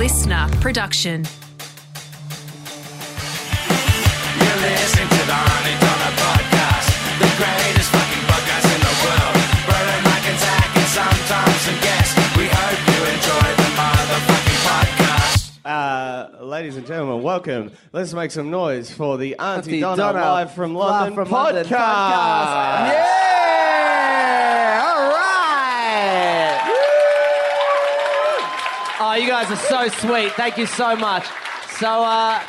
listener production. You're listening to the Aunty Donna Podcast, the greatest fucking podcast in the world. Brother Mike and Zach and sometimes some guests. We hope you enjoy the motherfucking podcast. Uh, ladies and gentlemen, welcome. Let's make some noise for the Auntie, Aunty Donna, Donna, live from London live from podcast. London podcast. Yeah! Oh, you guys are so sweet. Thank you so much. So, uh,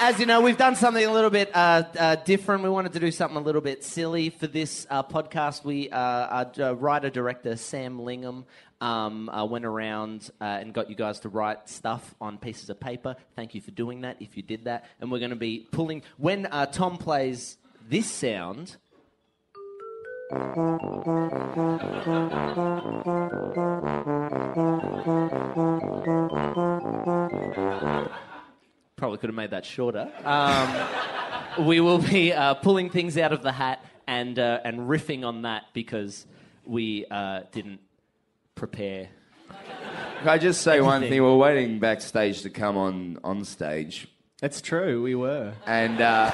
as you know, we've done something a little bit uh, uh, different. We wanted to do something a little bit silly for this uh, podcast. We, uh, our uh, writer director Sam Lingham, um, uh, went around and got you guys to write stuff on pieces of paper. Thank you for doing that. If you did that, and we're going to be pulling when Tom plays this sound. Probably could have made that shorter. Um, we will be uh, pulling things out of the hat and uh, and riffing on that because we uh, didn't prepare. Can I just say one thing? We're waiting backstage to come on on stage, That's true, we were. and uh,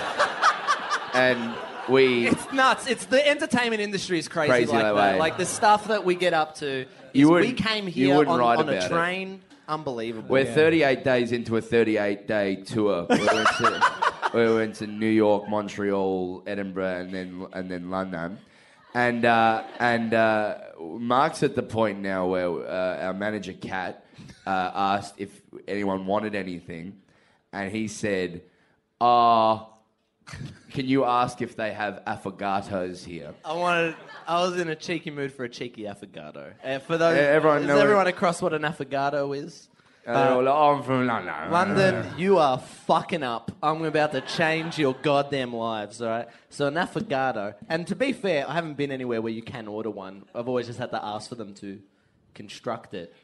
and we It's nuts. It's the entertainment industry is crazy, Crazy like that that. way. Like the stuff that we get up to. Is You we wouldn't- came you here wouldn't on, write on a about it. train. Unbelievable. we're 38 days into a 38 day tour. We went, to, we went to New York, Montreal, Edinburgh, and then and then London. And uh, and uh, Mark's at the point now where uh, our manager Kat uh, asked if anyone wanted anything, and he said, "Ah." Can you ask if they have affogatos here? I wanted. I was in a cheeky mood for a cheeky affogato. Uh, for those, Yeah, everyone everyone across what an affogato is? And they're all like, oh, I'm from London. London, you are fucking up. I'm about to change your goddamn lives, all right? So an affogato, and to be fair, I haven't been anywhere where you can order one. I've always just had to ask for them to construct it.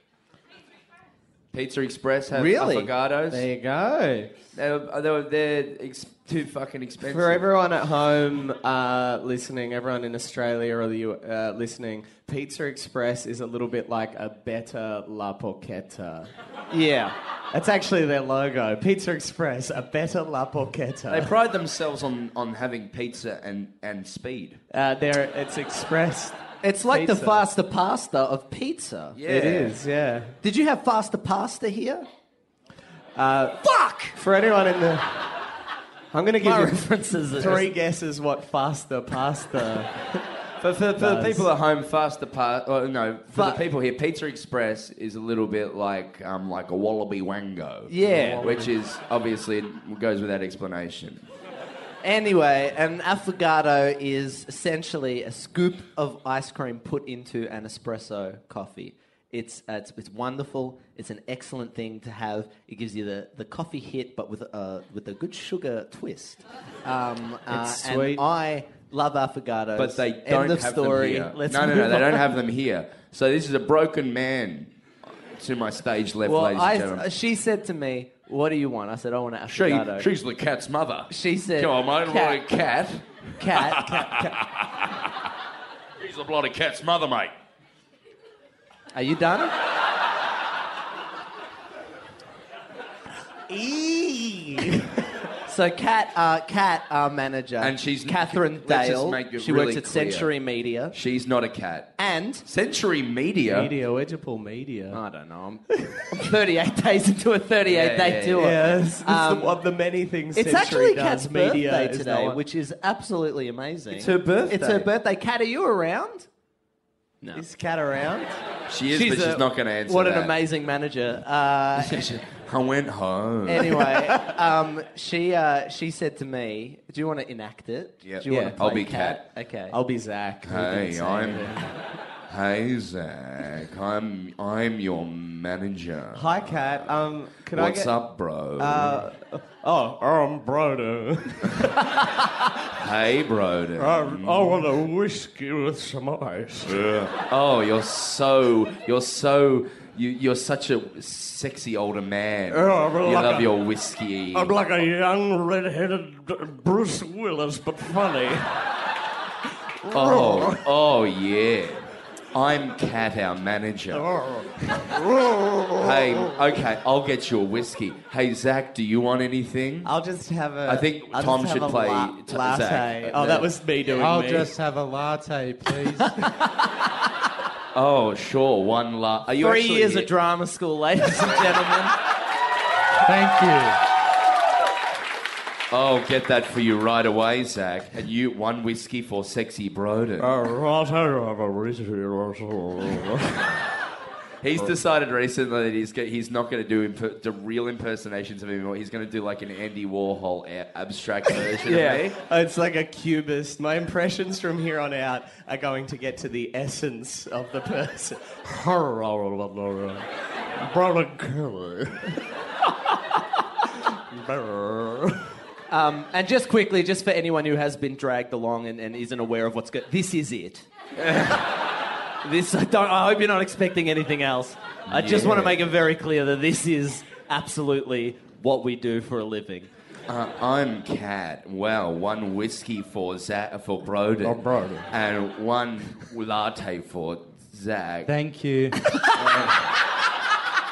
Pizza Express have Really? affogatos. There you go. They're, they're, they're ex- too fucking expensive. For everyone at home uh, listening, everyone in Australia or the U- uh, listening, Pizza Express is a little bit like a better La Porchetta. Yeah. That's actually their logo. Pizza Express, a better La Porchetta. They pride themselves on, on having pizza and, and speed. Uh, there, it's Express. It's like the Pizza. faster pasta of pizza. Yeah. It is, yeah. Did you have faster pasta here? Fuck! For anyone in the. I'm going to give My you references are three guesses what faster pasta. For, for, for the Does. people at home, faster pa- oh, no, for But- the people here, Pizza Express is a little bit like um, like a wallaby wango. Yeah. Which is obviously goes without explanation. Anyway, an affogato is essentially a scoop of ice cream put into an espresso coffee. It's, uh, it's, it's wonderful. It's an excellent thing to have. It gives you the, the coffee hit, but with a, with a good sugar twist. Um, uh, It's and sweet. I love affogatos. But they don't of have story. them here. Let's no, no, no, move they don't have them here. So this is a broken man to my stage left, Well, ladies and gentlemen. I, she said to me, "What do you want?" I said, "I want an She, she's the cat's mother. She said, Come on, mate, cat. what a cat. cat, cat, cat. He's the bloody cat's mother, mate. Are you done? So, Cat, uh, Kat, our manager, And she's- Catherine let's just Dale. make it she really works at clear. Century Media, She's not a cat. and Century Media. media, where'd you pull media? I don't know. I'm, I'm 38 days into a 38 Yeah, day yeah, tour. Yeah, it's, it's Um, the, of the many things. It's Century actually does, Kat's media birthday is today, not- which is absolutely amazing. It's her birthday. It's her birthday. Cat, are you around? No. is Cat around? She is, but a- she's not going to answer What that. an amazing manager. Uh, I went home. anyway, um, she uh, she said to me, "Do you want to enact it? Yeah. Do you Yeah. want to I'll be cat? Okay. I'll be Zach. Hey, I'm. Hey Zach, I'm I'm your manager. Hi, Cat. Um, could What's I get? up, bro? Uh, oh, I'm Broden. hey, Broden. I want a whiskey with some ice. Oh, you're so you're so you, you're such a sexy older man. Oh, I'm you like love a- your whiskey. I'm like a young red-headed Bruce Willis, but funny. Oh, oh yeah. I'm Kat, our manager. Oh. hey, okay, I'll get you a whiskey. Hey, Zach, do you want anything? I'll just have a. I think I'll Tom just should a play la- t- latte. Zach. Oh, that was me doing I'll me. just have a latte, please. Oh, sure, one la. Are you Three actually years here? of drama school, ladies and gentlemen. Thank you. Oh, get that for you right away, Zach. And you one whiskey for sexy Broden. Uh, He's decided recently that he's go- he's not going to do imp- the real impersonations of him anymore. He's going to do like an Andy Warhol a- abstract version of Yeah, me. it's like a cubist. My impressions from here on out are going to get to the essence of the person. Um, and just quickly, just for anyone who has been dragged along and, and isn't aware of what's good, this is it. this I don't. I hope you're not expecting anything else. I just want to make it very clear that this is absolutely what we do for a living. Uh, I'm Cat. Well, one whiskey for Zach for Broden, and one latte for Zach, Thank you.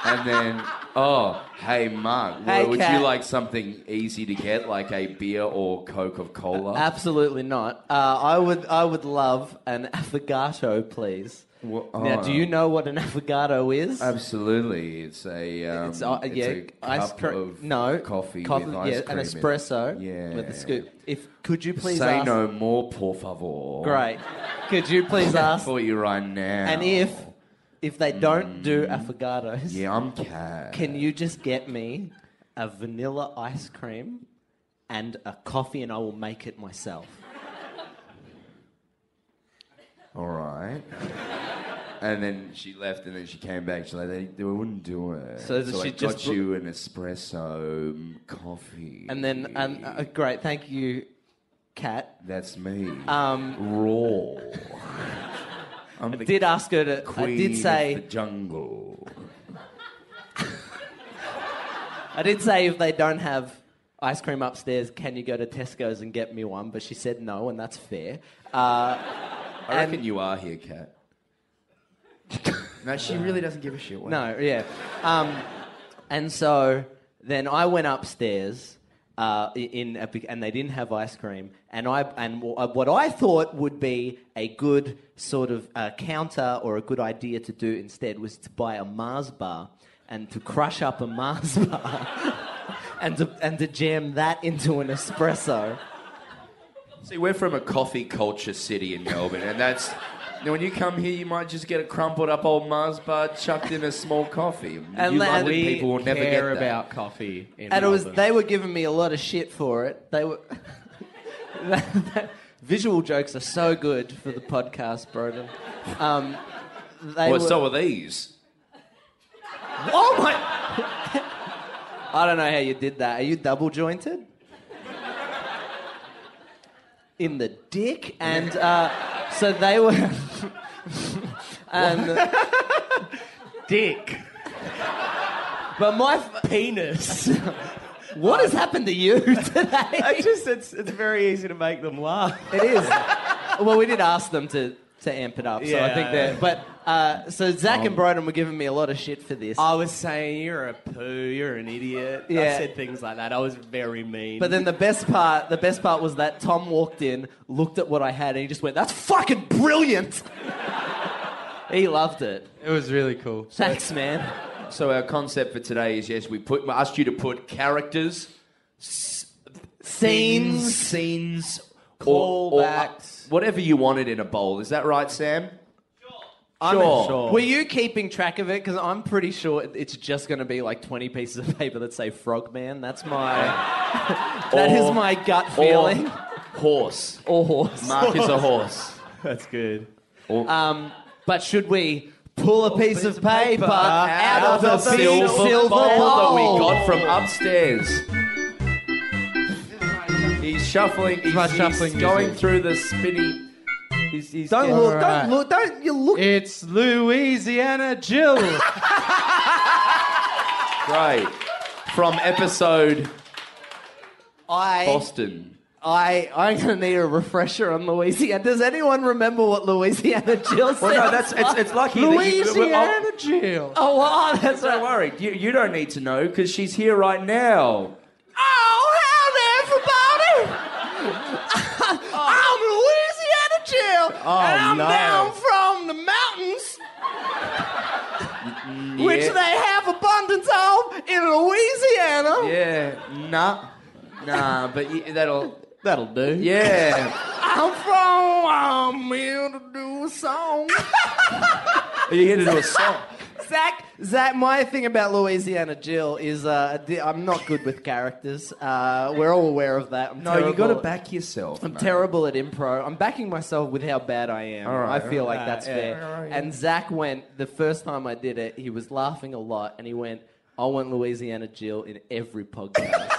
and then oh, hey Mark, Hey, would Kat. you like something easy to get, like a beer or Coca Cola? Absolutely not. Uh, I would. I would love an affogato, please. Well, Now, do oh. you know what an affogato is? Absolutely, it's a um, It's, uh, yeah, a ice cup cream. of no coffee, coffee with ice yeah, cream an in it. espresso Yeah, with a scoop. If could you please Say ask? no more, por favor. Great. Could you please ask? for you right now. and if if they don't do affogatos, yeah, I'm cat. can you just get me a vanilla ice cream and a coffee, and I will make it myself. All right. And then she left, and then she came back. She's like, they, they wouldn't do it. So that I she got just you an espresso mm, coffee. And then, and uh, great, thank you, Kat. that's me. Um, Raw. I'm the did ask her to. queen I did say. of the jungle. I did say if they don't have ice cream upstairs, can you go to Tesco's and get me one? But she said no, and that's fair. Uh, I And- reckon you are here, Kat. no, she really doesn't give a shit. no, yeah. Um, and so then I went upstairs. Uh, in a, and they didn't have ice cream, and I and uh, what I thought would be a good sort of uh, counter or a good idea to do instead was to buy a Mars bar and to crush up a Mars bar and to and to jam that into an espresso. See, we're from a coffee culture city in Melbourne, and that's. Now, when you come here, you might just get a crumpled up old Mars bar chucked in a small coffee. And you then- London we people will never care get that. about coffee. In and it was Melbourne. they were giving me a lot of shit for it. They were visual jokes are so good for the podcast, Broden. Um, they Well, were, so are these. oh my! I don't know how you did that. Are you double jointed? In the dick, and uh, so they were. and dick, but my f- penis. what has happened to you today? I just it's it's very easy to make them laugh. It is. well, we did ask them to, to amp it up, so I think Yeah. that. But uh, so Zach and Broden were giving me a lot of shit for this. I was saying you're a poo, you're an idiot. Yeah. I said things like that. I was very mean. but then the best part, the best part was that Tom walked in, looked at what I had, and he just went, "That's fucking brilliant." He loved it. It was really cool. Thanks, man. So our concept for today is yes, we put we asked you to put characters, Scenes. scenes, or, or, uh, Callbacks. whatever you wanted in a bowl. Is that right, Sam? I'm Sure. sure. Were you keeping track of it? Because I'm pretty sure it's just going to be like 20 pieces of paper that say Frogman. That's my. that is Or- my gut feeling. Or horse. Or horse. Mark is a horse. That's good. Um, but should we pull a piece, of paper, out out, of of the the silver silver, silver bowl that we got from upstairs. He's shuffling. He's, my he's shuffling going music. through the spinny. He's, he's Don't getting- look! Alright. Don't look! Don't you look? It's Louisiana Jill. Great. From episode I Boston. I I'm gonna need a refresher on Louisiana. Does anyone remember what Louisiana Jill said? Well, no, that's it's, it's lucky. that you- Louisiana Jill. Oh, wow, oh, that's Don't right. worry, you, you don't need to know because she's here right now. Oh, howdy, everybody! I'm Louisiana Jill, oh, and I'm no. down from the mountains, mm, mm, which they have abundance of in Louisiana. Yeah, nah, nah, but y- that'll, That'll do. yeah. I'm from. I'm here to do a song. Are you here to do a song? Zach, Zach, my thing about Louisiana Jill is uh, I'm not good with characters. Uh, we're all aware of that. I'm No, you got to back yourself. I'm mate. terrible at improv. I'm backing myself with how bad I am. Right, I feel all like right. that's Yeah, fair. right, And Zach went the first time I did it. He was laughing a lot, and he went, "I want Louisiana Jill in every podcast."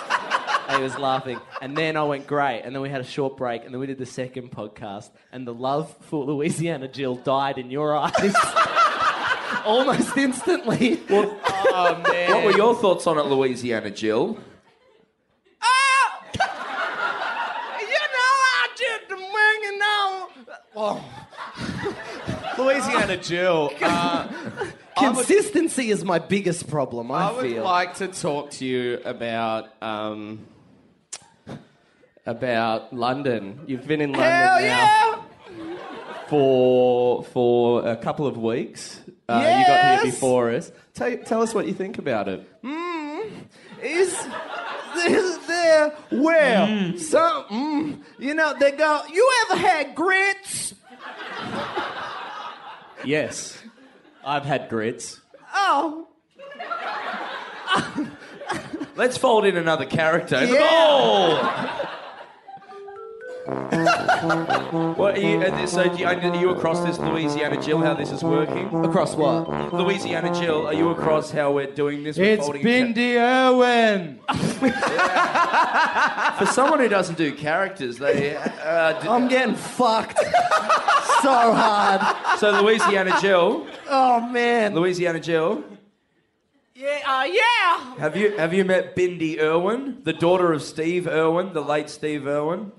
And he was laughing, and then I went, "Great!" And then we had a short break, and then we did the second podcast, and the love for Louisiana Jill died in your eyes. Almost instantly. oh man! What were your thoughts on it, Louisiana Jill? Ah! you know, I just bringing on. Oh. Louisiana Jill. Uh, Consistency is my biggest problem. I, I would feel. like to talk to you about um, about London. You've been in London Hell now yeah! for for a couple of weeks. Uh, You got Yes! here before us. Tell, tell us what you think about it. Mm, is is there well mm. something? Mm, you know they go. You ever had grits? Yes, I've had grits. Oh, Let's fold in another character. Yeah. What are you, uh, so do you, are you across this Louisiana Jill? How this is working? across what? Louisiana Jill, are you across how we're doing this? We're It's folding in cha- Bindi Irwin. For someone who doesn't do characters, they. Uh, d- I'm getting fucked so hard. so Louisiana Jill, Oh man. Louisiana Jill, Yeah. Uh, yeah. have you have you met Bindi Irwin, the daughter of Steve Irwin, the late Steve Irwin?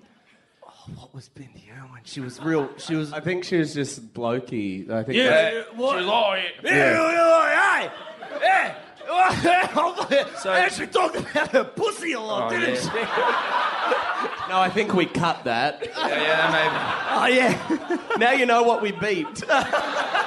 What was Bindi Irwin? She was real. She was. I think she was just blokey. I think Yeah, what? Yeah. Yeah. So- actually talking about her pussy a lot, Oh, didn't yeah. she? No, I think we cut that. Yeah, yeah, maybe. Oh yeah. now you know what we beeped.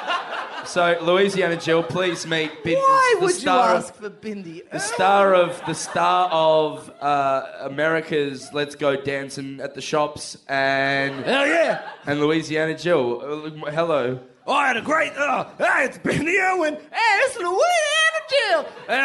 maybe. So Louisiana Jill, please meet Bindi, Why the would you star ask of, for Bindi? the star of the star of uh, America's Let's Go Dancing at the Shops and Hell yeah! and Louisiana Jill. Uh, hello. Oh, I had a great. Uh, hey, it's Bindi Irwin. Hey, it's Louisiana Jill. And,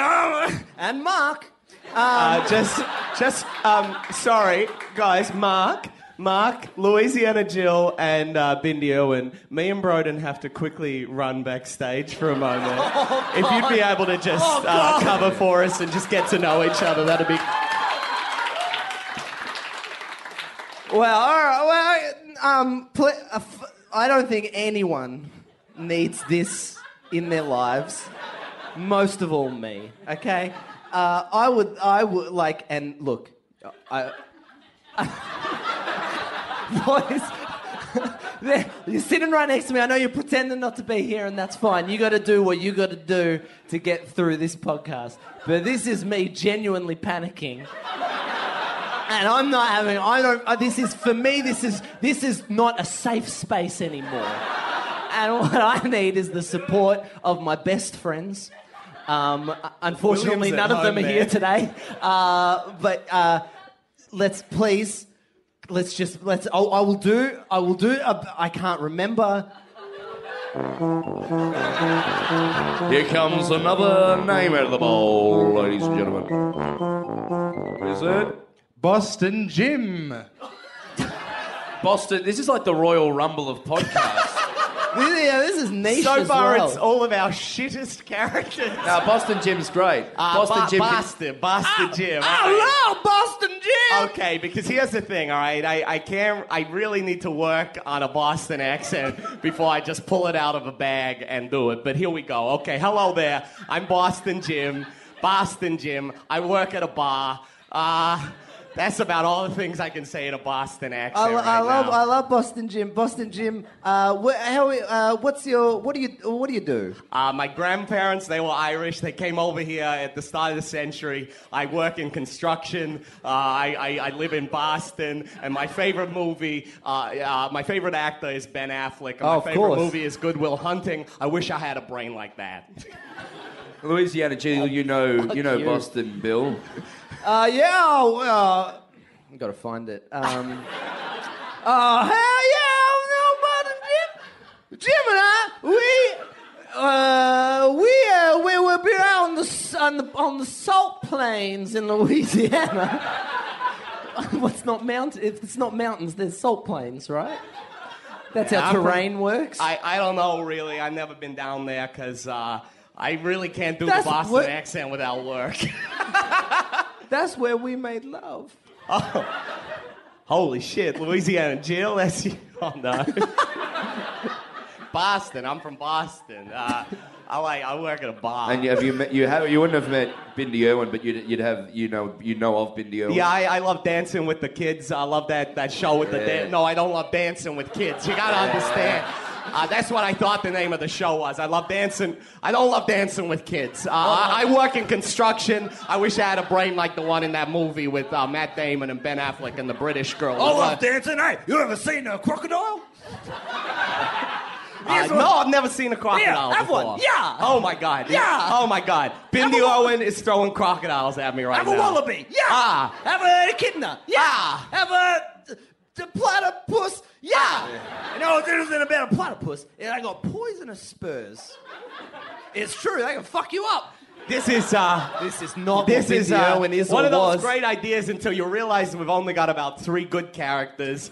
uh, and Mark. Uh, just, just, um, sorry, guys. Mark, Mark, Louisiana Jill, and uh, Bindi Irwin. Me and Broden have to quickly run backstage for a moment. if you'd be able to just Oh, uh, cover for us and just get to know each other, that'd be. Well, all right. Well, um, pl- uh, f- I don't think anyone needs this in their lives. Most of all, me. Okay. Uh, I would. I would like. And look, I. Boys. there- You're sitting right next to me. I know you're pretending not to be here, and that's fine. You got to do what you got to do to get through this podcast. But this is me genuinely panicking and I'm not having. I don't. Uh, this is for me. This is this is not a safe space anymore. And what I need is the support of my best friends. Um, unfortunately, William's none of them are home here today. Uh, but uh, let's please, let's just let's. I, I will do. I will do. Uh, I can't remember. Here comes another name out of the bowl, ladies and gentlemen. What is it? Boston Jim. Boston. This is like the Royal Rumble of podcasts. This, yeah, this is niche So as far, well. it's all of our shittest characters. now, Boston Jim's great. Uh, Boston Ba- Jim. can- Bastard, Bastard Jim. I love Boston Jim. Okay, because here's the thing, all right? I, I can't, I really need to work on a Boston accent before I just pull it out of a bag and do it. But here we go. Okay, hello there. I'm Boston Jim. Boston Jim. I work at a bar. Uh, That's about all the things I can say in a Boston accent I, right I love now. I love Boston Jim. Boston Jim. Uh, wh- how, uh, what's your what do you what do you do? Uh, my grandparents, they were Irish. They came over here at the start of the century. I work in construction. Uh, I, I, I live in Boston. And my favorite movie, uh, uh, my favorite actor is Ben Affleck. And Oh, my favorite course. movie is Good Will Hunting. I wish I had a brain like that. Louisiana Jill, you know, you know you. Boston, Bill. Uh, yeah. Well, I got to find it. Um, oh hell yeah! No, Boston Jim. Jim and I, we. Uh, we uh, we will be out on the on the on the salt plains in Louisiana. What's not mount? If it's not mountains, there's salt plains, right? That's how I'm from- terrain works. I, I don't know, really. I've never been down there because uh, I really can't do That's the Boston what- accent without work. That's where we made love. oh. Holy shit, Louisiana Jill? That's oh no. Boston. I'm from Boston. Uh, I like. I work at a bar. And you- have you met, you have you wouldn't have met Bindi Irwin, but you'd, you'd have you know you know of Bindi Irwin. yeah, I, I love dancing with the kids. I love that, that show with the Yeah. dan- No, I don't love dancing with kids. You gotta understand. Uh, that's what I thought the name of the show was. I love dancing. I don't love dancing with kids. Uh, I, I work in construction. I wish I had a brain like the one in that movie with uh, Matt Damon and Ben Affleck and the British girl. I Uh, dancing. Hey, you ever seen a crocodile? Uh, no, I've never seen a crocodile Yeah, have before. one. Yeah. Oh my god. Yeah. Oh my god. Bindi Irwin is throwing crocodiles at me right now. Have now. a wallaby. Yeah. Ah. Have a echidna. Yeah. Ah. Have a the platypus. Yeah. You know what's interesting about a platypus? Is I got poisonous spurs. It's true. They can fuck you up. This is uh This is not this what is uh, Irwin is one or of those was. great ideas until you realize we've only got about three good characters,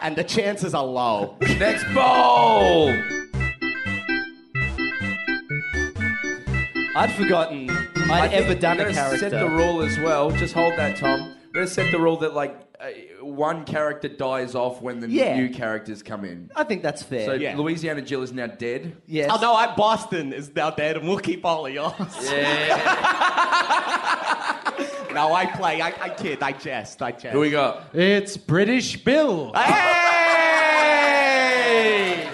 and the chances are low. Next ball. I'd forgotten I'd ever done a We're gonna character. Set the rule as well. Just hold that, Tom. We're gonna set the rule that like uh, one character dies off when the Yeah. new characters come in. I think that's fair. So Yeah. Louisiana Jill is now dead. yes. Oh no, I, Boston is now dead, and we'll keep all of yours. Yeah. No, I play. I, I kid. I jest. I jest. Who we got? It's British Bill. Hey!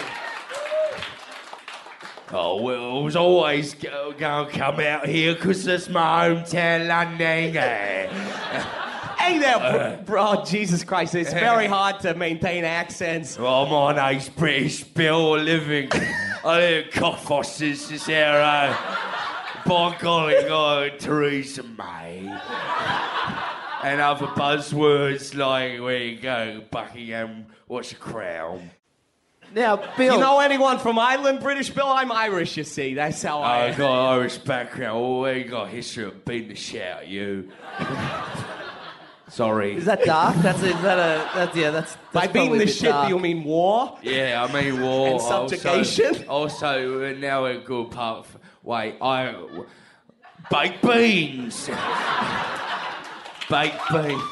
Oh, well, it was always going to come out here because it's my hometown, London. eh? Hey there, uh-huh. bro. Oh, Jesus Christ. It's uh-huh. very hard to maintain accents. Well, my name's British Bill Living. I live at Cockfosters, this area. Uh, By golly, got oh, Theresa May. And other buzzwords like, where you go, Buckingham, what's the crown? Now, Bill. You know anyone from Ireland, British Bill? I'm Irish, you see. That's how I I am. got Irish background. Oh, we got history of beating the shit out of you. Sorry. is that dark? That's a, is that a that's yeah. That's, that's By beating the shit, dark. do you mean war? Yeah, I mean war. And subjugation? Also, also uh, now a good part. Of, wait, I baked beans. baked beans.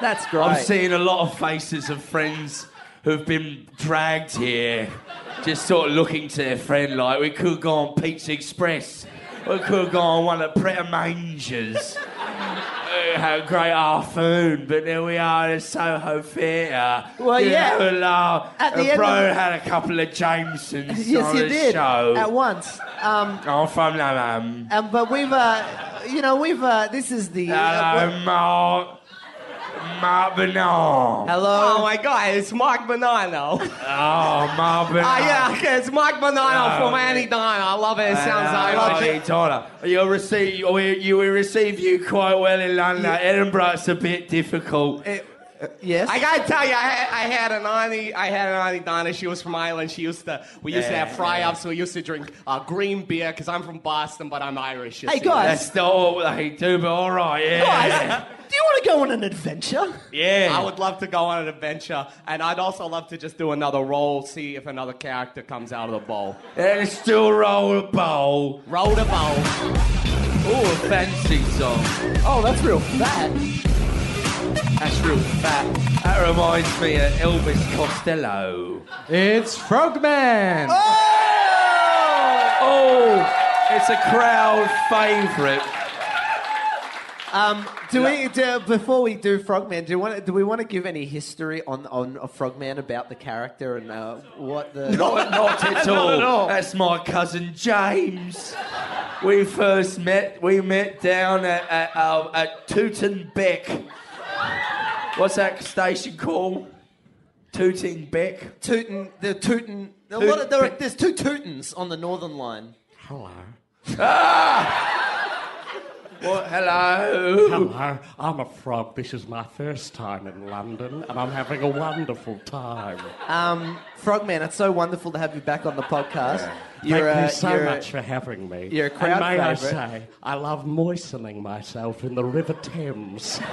That's great. I'm seeing a lot of faces of friends who've been dragged here, just sort of looking to their friend like we could go on Pizza Express. We could go on one of Pret a Mangers. Uh, Have great afternoon, but there we are at Soho Theatre. Well, You yeah. know, laugh. At the And end bro of- had a couple of Jamesons yes, on you the did show. at once. Um, I'm from London. um, but we've uh, you know we've uh, this is the uh, Hello, what- Mark. Mark Bernard. hello. Oh my god, it's Mark Bonanno. Oh, Mark Bernard. Ah, yeah, okay, it's Mark Bonanno Oh, from Aunty Donna. I love it. It sounds Irish. Tyler. You'll receive, we, you will receive you quite well in London. Edinburgh's a bit difficult. yes. I gotta tell you, I had, I had an auntie. I had an auntie Donna. She was from Ireland. She used to. We used to Yeah, have fry-ups. We used to drink uh, green beer because I'm from Boston, but I'm Irish. you Hey, see. guys. That's not what they do, but all right, yeah. Guys, do you want to go on an adventure? Yeah. I would love to go on an adventure, and I'd also love to just do another roll, see if another character comes out of the bowl. And still roll a bowl. Roll the bowl. Oh, a fancy song. Oh, that's real fat. That's real fat. That reminds me of Elvis Costello. It's Frogman. Oh, oh it's a crowd favourite. Um, do we do, before we do Frogman? Do, you want, do we want to give any history on on a Frogman about the character and uh, what the? Not, not at all. at all. That's my cousin James. We first met. We met down at at, uh, at Tooting Bec. What's that station called? Tooting Bec. Tooting the Tootin. A Toot- lot of, there are, there's two Tootens on the Northern Line. Hello. What? Hello. Hello. I'm a frog. This is my first time in London, and I'm having a wonderful time. Um, Frogman, it's so wonderful to have you back on the podcast. Thank uh, you so you're, much for having me. you're a crowd and may favourite. I say, I love moistening myself in the River Thames.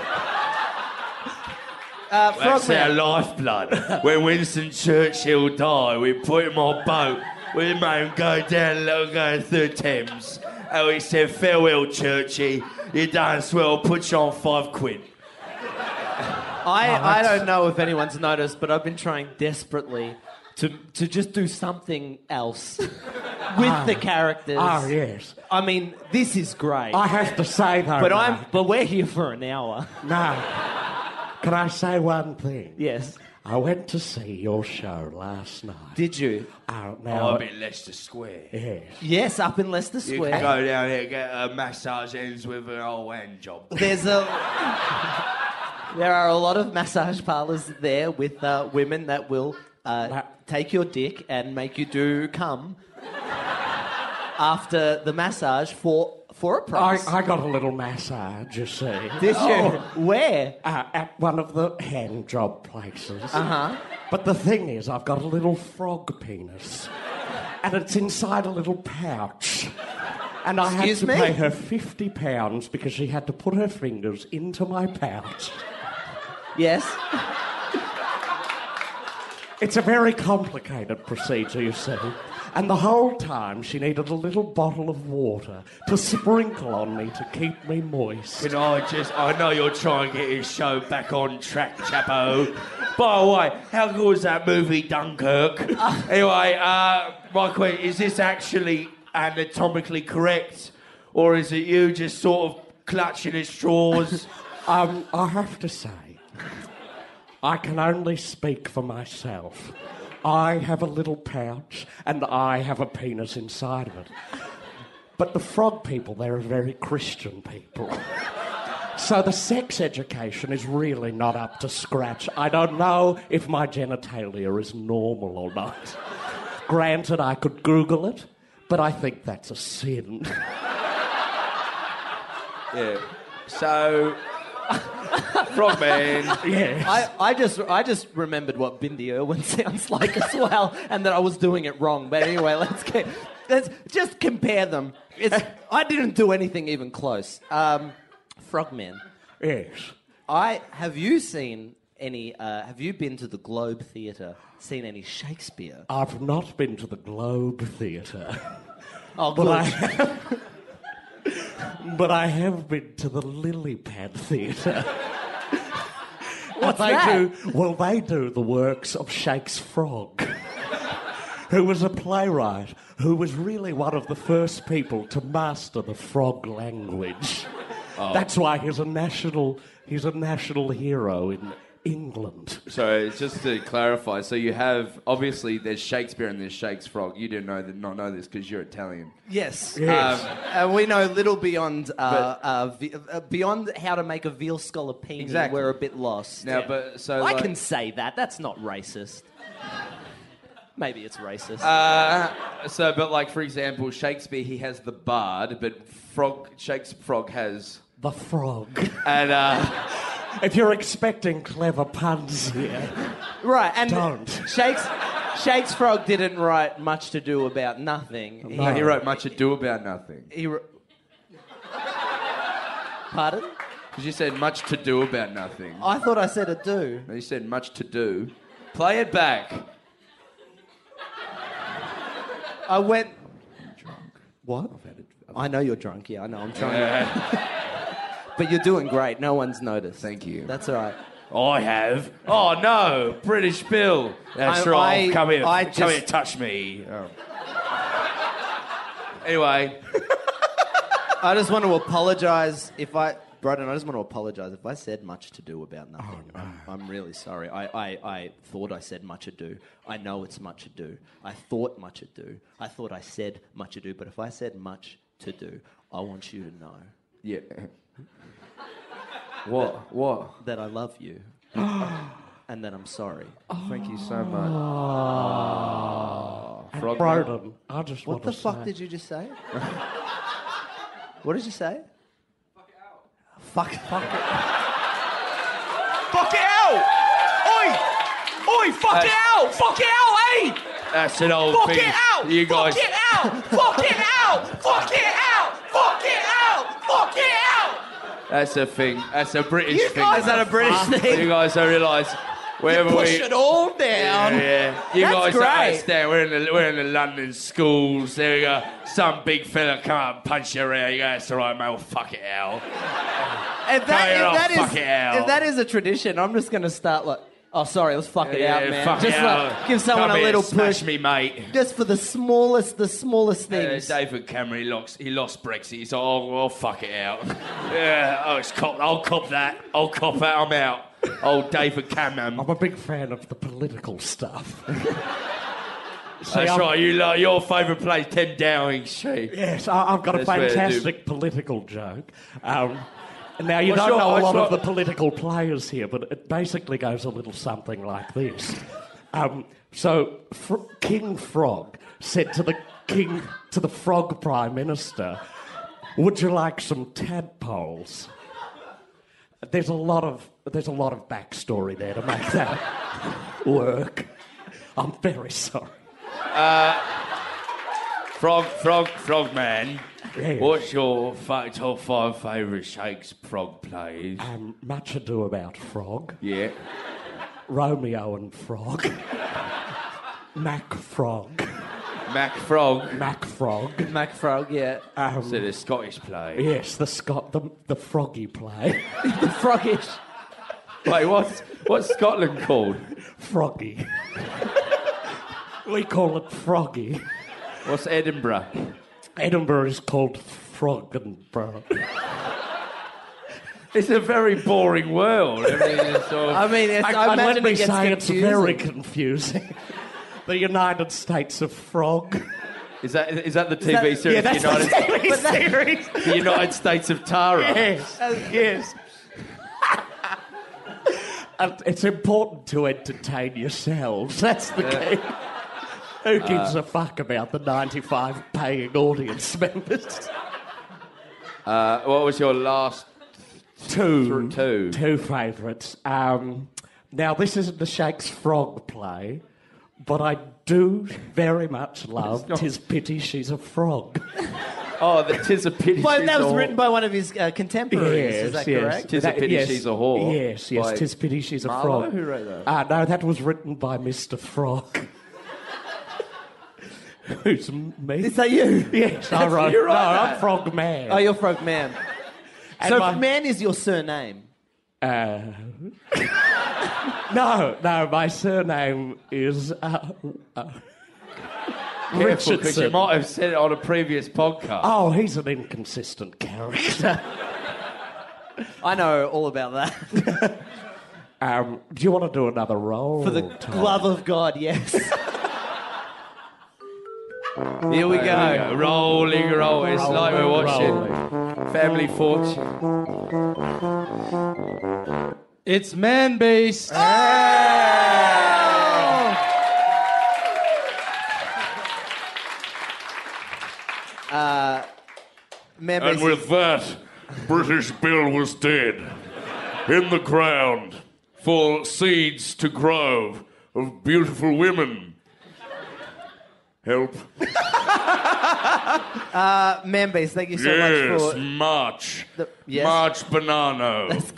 Uh, That's our lifeblood. when Winston Churchill died, we put him on a boat. We made him go down, go through Thames. Oh, and we said, farewell, Churchy. You done swell, put you on five quid. I, I don't know if anyone's noticed, but I've been trying desperately to to just do something else with the ah. characters. Oh, yes. I mean, this is great. I have to say, though. but I'm but we're here for an hour. No. Can I say one thing? Yes. I went to see your show last night. Did you? Oh, Oh, now, I'm in Leicester Square. yes. Yes, up in Leicester You Square. can go down here, get a massage ends with an old hand job. There's a there are a lot of massage parlors there with uh, women that will uh, That- take your dick and make you do cum after the massage for for a I, price. I got a little massage, you see. Did you? Where? Uh, at one of the hand job places. Uh huh. But the thing is, I've got a little frog penis. And it's inside a little pouch. And I Excuse had to me? pay her fifty pounds because she had to put her fingers into my pouch. Yes. It's a very complicated procedure, you see. And the whole time she needed a little bottle of water to sprinkle on me to keep me moist. Can I just, I know you're trying to get his show back on track, Chapo. By the way, how good was that movie, Dunkirk? anyway, uh, my question is this actually anatomically correct? Or is it you just sort of clutching at straws? Um, I have to say, I can only speak for myself. I have a little pouch and I have a penis inside of it. But the frog people, they're a very Christian people. So the sex education is really not up to scratch. I don't know if my genitalia is normal or not. Granted, I could Google it, but I think that's a sin. yeah. So, Frogman. yes. I, I just I just remembered what Bindi Irwin sounds like as well, and that I was doing it wrong. But anyway, let's get let's just compare them. It's, I didn't do anything even close. Um, Frogman, yes. I have you seen any? Uh, have you been to the Globe Theatre? Seen any Shakespeare? I've not been to the Globe Theatre. Oh, But good. I have, but I have been to the Lily Pad Theatre. What's they that? do well. They do the works of Shakespeare's Frog, who was a playwright who was really one of the first people to master the frog language. Oh. That's why he's a national. He's a national hero in England. So just to clarify, so you have obviously there's Shakespeare and there's Shakespeare's Frog. You didn't know that, not know this because you're Italian. Yes. Yes. Um, And we know little beyond uh, uh, uh, beyond how to make a veal scallopini. Exactly. We're a bit lost. Now, but so I like- can say that. That's not racist. Maybe it's racist. Uh, so, but like for example, Shakespeare he has the bard, but Frog Shakespeare Frog has The frog. and uh, if you're expecting clever puns here, right. And don't. Shakes, Shakes Frog didn't write much to do about nothing. He, No. he wrote much ado about nothing. he wr- Pardon? Because you said much to do about nothing. I thought I said a do. No, you said much to do. Play it back. I went. What? I know you're drunk. Yeah, I know. I'm trying. But you're doing great. No one's noticed. Thank you. That's all right. I have. Oh no, British Bill. That's I- right. I- come here. I Come just- here. Touch me. Oh. anyway, I just want to apologise if I Broden, I just want to apologise if I said much to do about nothing. Oh, I'm, I'm really sorry. I, I, I thought I said much ado. I know it's much ado. I thought much ado. I thought I said much ado. But if I said much to do, I want you to know Yeah. what? What? that I love you and that I'm sorry. Oh. Thank you so much. Oh. And Frog Broden, I just What want the to fuck say, did you just say? what did you say? Fuck it out. Fuck, fuck it. Fuck it out! Oi! Oi, fuck it out! Fuck it out, hey! That's an old Fuck thing. it out! You guys. Fuck it out! Fuck it out! Fuck it out! Fuck it out! Fuck it out! That's a thing. That's a British You thing. guys Is that a British thing? You guys don't realise wherever Push we. it all down. Yeah, yeah. You That's guys don't great. understand. We're in the we're in the London schools. There we go. Some big fella come up and punch you around. You go, that's all right, mate. Well, fuck it out. If that, if on, that is it if that is a tradition, I'm just going to start like, oh, sorry, let's fuck it out, man. fuck just it like, out. give someone Come a here, little smash push, me, mate. just for the smallest, the smallest Uh, things. David Cameron, he lost, he lost Brexit. He's like, oh, well, fuck it out. yeah, oh, it's cop, I'll cop that. I'll cop that. I'm out. Old David Cameron. I'm a big fan of the political stuff. See, That's I'm- right. You like your favourite place, Ken Downing Street. Yes, I, I've got a That's where I do. fantastic political joke. Um, now, you What's don't your- know a what's lot of the political players here, but it basically goes a little something like this. Um, so, Fr- King Frog said to the king, to the Frog Prime Minister, "Would you like some tadpoles?" There's a lot of there's a lot of backstory there to make that work. I'm very sorry. Frog, frog, frog man. Yes. What's your fa- top five favourite Shakes frog plays? Um, much ado about Frog. Yeah. Romeo and Frog. Mac Frog. Mac Frog. Mac Frog. Mac Frog, yeah. Um, So the Scottish play. yes, the Scot the, the Froggy play. the froggish. Wait, what's what's Scotland called? Froggy. we call it Froggy. What's Edinburgh? Edinburgh is called Froggenborough. It's a very boring world. I mean, it's sort of- I mean, it's, I, I, I let me it say it's very confusing. the United States of Frog. is that is that the TV that- series? yeah, that's the, United, the TV series. the United States of Tara. Yes, yes. and it's important to entertain yourselves. That's the key. Who gives a fuck about the 95 paying audience members? Uh, what was your last? Two. Two. Two favourites. Um, now, this isn't the Shakes Frog play, but I do very much love not. Tis Pity She's a Frog. Oh, the Tis a Pity. Well, She's that was a written by one of his uh, contemporaries. is that correct? Tis a Pity She's a Whore Yes, yes. Tis Pity She's a Marlowe? Frog. Who wrote that? Ah, no, that was written by Mr. Frog. Who's m- me? Is that you? Yes, I wrote. you wrote no, that? I'm Frog Man. Oh, you're Frog Man. And so my- Man is your surname. Uh, no, no, my surname is uh, uh, Careful, you Richardson. might have said it on a previous podcast. Oh, he's an inconsistent character. I know all about that. Um, do you want to do another role? For the Tom? love of God, yes. Here we go. we go. Rolling, roll. It's like we're watching Rolling. Family Fortune. It's man based. Uh, man, And basically- with that, British Bill was dead. In the ground, for seeds to grow of beautiful women. Help. Man base, thank you so yes, much for. March. The- yes. March Bonanno.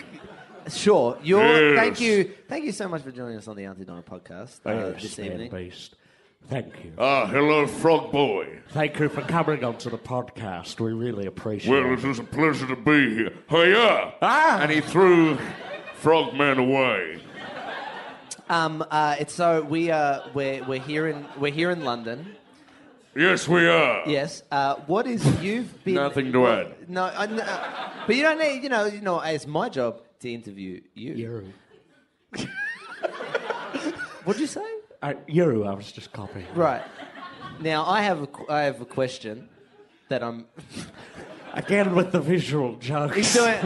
Sure, you're. Yes. Thank you, thank you so much for joining us on the Aunty Donna podcast uh, Yes, this evening. beast. Thank you. Ah, hello, Frog Boy. Thank you for coming onto the podcast. We really appreciate it. Well, it. it is a pleasure to be here. Hiya! Ah! And he threw Frogman away. Um, uh, it's so we uh, we're we're here in we're here in London. Yes, we are. Yes. Uh, what is you've been? Nothing to add. No, I, no, but you don't need. You know, you know. It's my job to interview you. Yuru. What'd you say? Uh, Yuru, I was just copying. Right. Now I have a, I have a question that I'm. Again with the visual jokes. He's doing.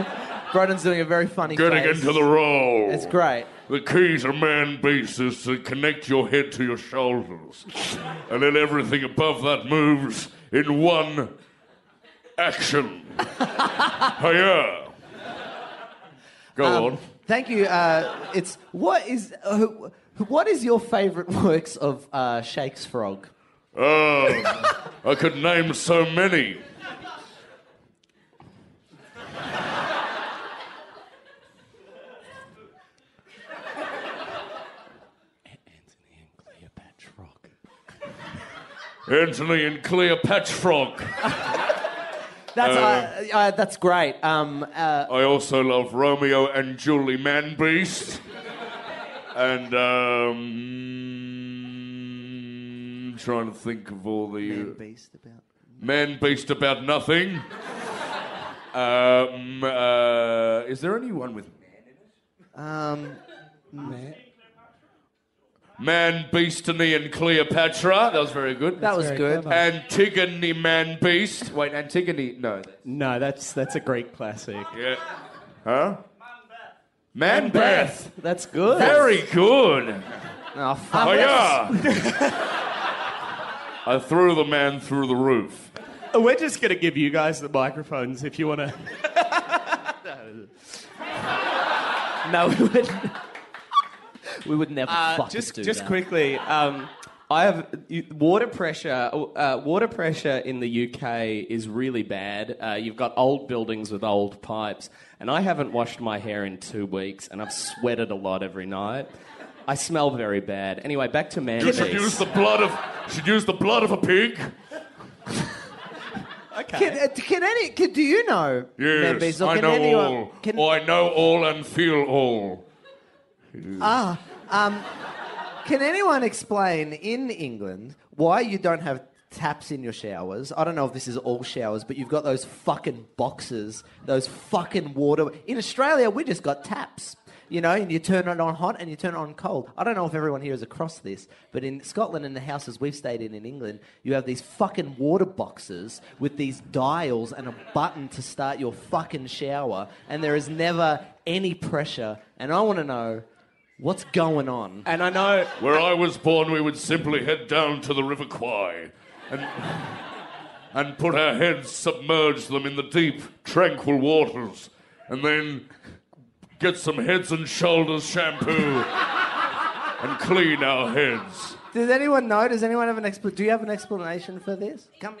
Broden's doing a very funny. Getting face. into the role. It's great. The key to man beast is to connect your head to your shoulders. And then everything above that moves in one action. Hiya. Go on. Thank you. Uh, it's what is uh, what is your favourite works of uh, Shakespeare's Frog? Oh, I could name so many. Anthony and Cleopatra Frog. That's uh, uh, that's great. Um, uh, I also love Romeo and Julie Man Beast. And um trying to think of all the beast about. Man Beast about nothing. Um, uh, is there anyone with man in Um, Man Beastony and Cleopatra? That was very good. that was good. Antigone Man Beast. Wait, Antigone? No. No, that's that's a Greek classic. Yeah. Huh? Man Beth. That's good. Very good. Oh, fuck. Oh, yeah. I threw the man through the roof. We're just going to give you guys the microphones if you want to. No, we would. We would never fucking Uh, just do just that. quickly, um, I have you- water pressure. Uh, water pressure in the UK is really bad. Uh, you've got old buildings with old pipes, and I haven't washed my hair in two weeks, and I've sweated a lot every night. I smell very bad. Anyway, back to man. You should use the blood of should use the blood of a pig. Can, uh, can any? Can, do you know? Yes, Members, or I can know anyone, all. Can, Or I know all and feel all. ah, um, can anyone explain in England why you don't have taps in your showers? I don't know if this is all showers, but you've got those fucking boxes, those fucking water. In Australia, we just got taps. You know, and you turn it on hot and you turn it on cold. I don't know if everyone here is across this, but in Scotland, and the houses we've stayed in in England, you have these fucking water boxes with these dials and a button to start your fucking shower, and there is never any pressure. And I want to know what's going on. And I know Where I was born, we would simply head down to the River Kwai and, and put our heads, submerge them in the deep, tranquil waters, and then get some heads and shoulders shampoo and clean our heads. Does anyone know? Does anyone have an expl- Do you have an explanation for this? Come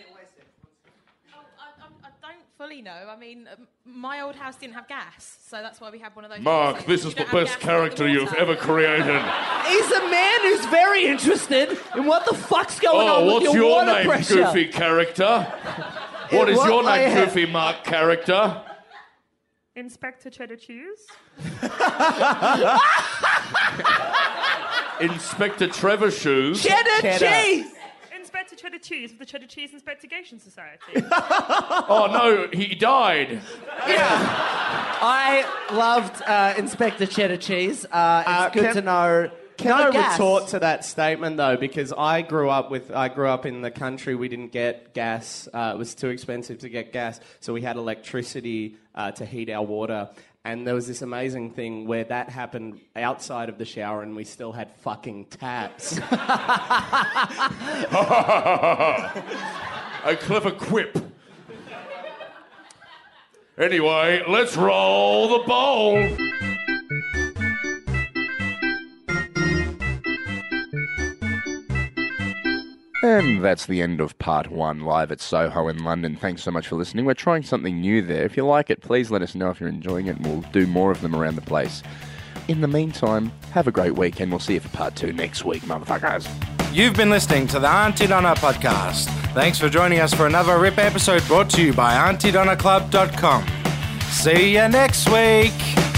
don't fully know. I mean, um, my old house didn't have gas, so that's why we had one of those. Mark, So this is the best gas the character you've ever created. He's a man who's very interested in what the fuck's going Oh, on with what's your, your water name, pressure. goofy character? What is what- your I name, have- goofy Mark character? Inspector Cheddar Cheese. Inspector Trevor Shoes. Cheddar, Cheddar. cheese. Inspector Cheddar Cheese of the Cheddar Cheese Investigation Society. Oh no, he died. Yeah. I loved uh, Inspector Cheddar Cheese. Uh, it's Uh, good can- to know. Can no I gas. retort to that statement though? Because I grew up with I grew up in the country. We didn't get gas. Uh, it was too expensive to get gas, so we had electricity uh, to heat our water. And there was this amazing thing where that happened outside of the shower, and we still had fucking taps. A clever quip. Anyway, let's roll the bowl. And that's the end of part one live at Soho in London. Thanks so much for listening. We're trying something new there. If you like it, please let us know if you're enjoying it, and we'll do more of them around the place. In the meantime, have a great week, and we'll see you for part two next week, motherfuckers. You've been listening to the Aunty Donna podcast. Thanks for joining us for another RIP episode brought to you by AuntyDonnaClub.com. See you next week.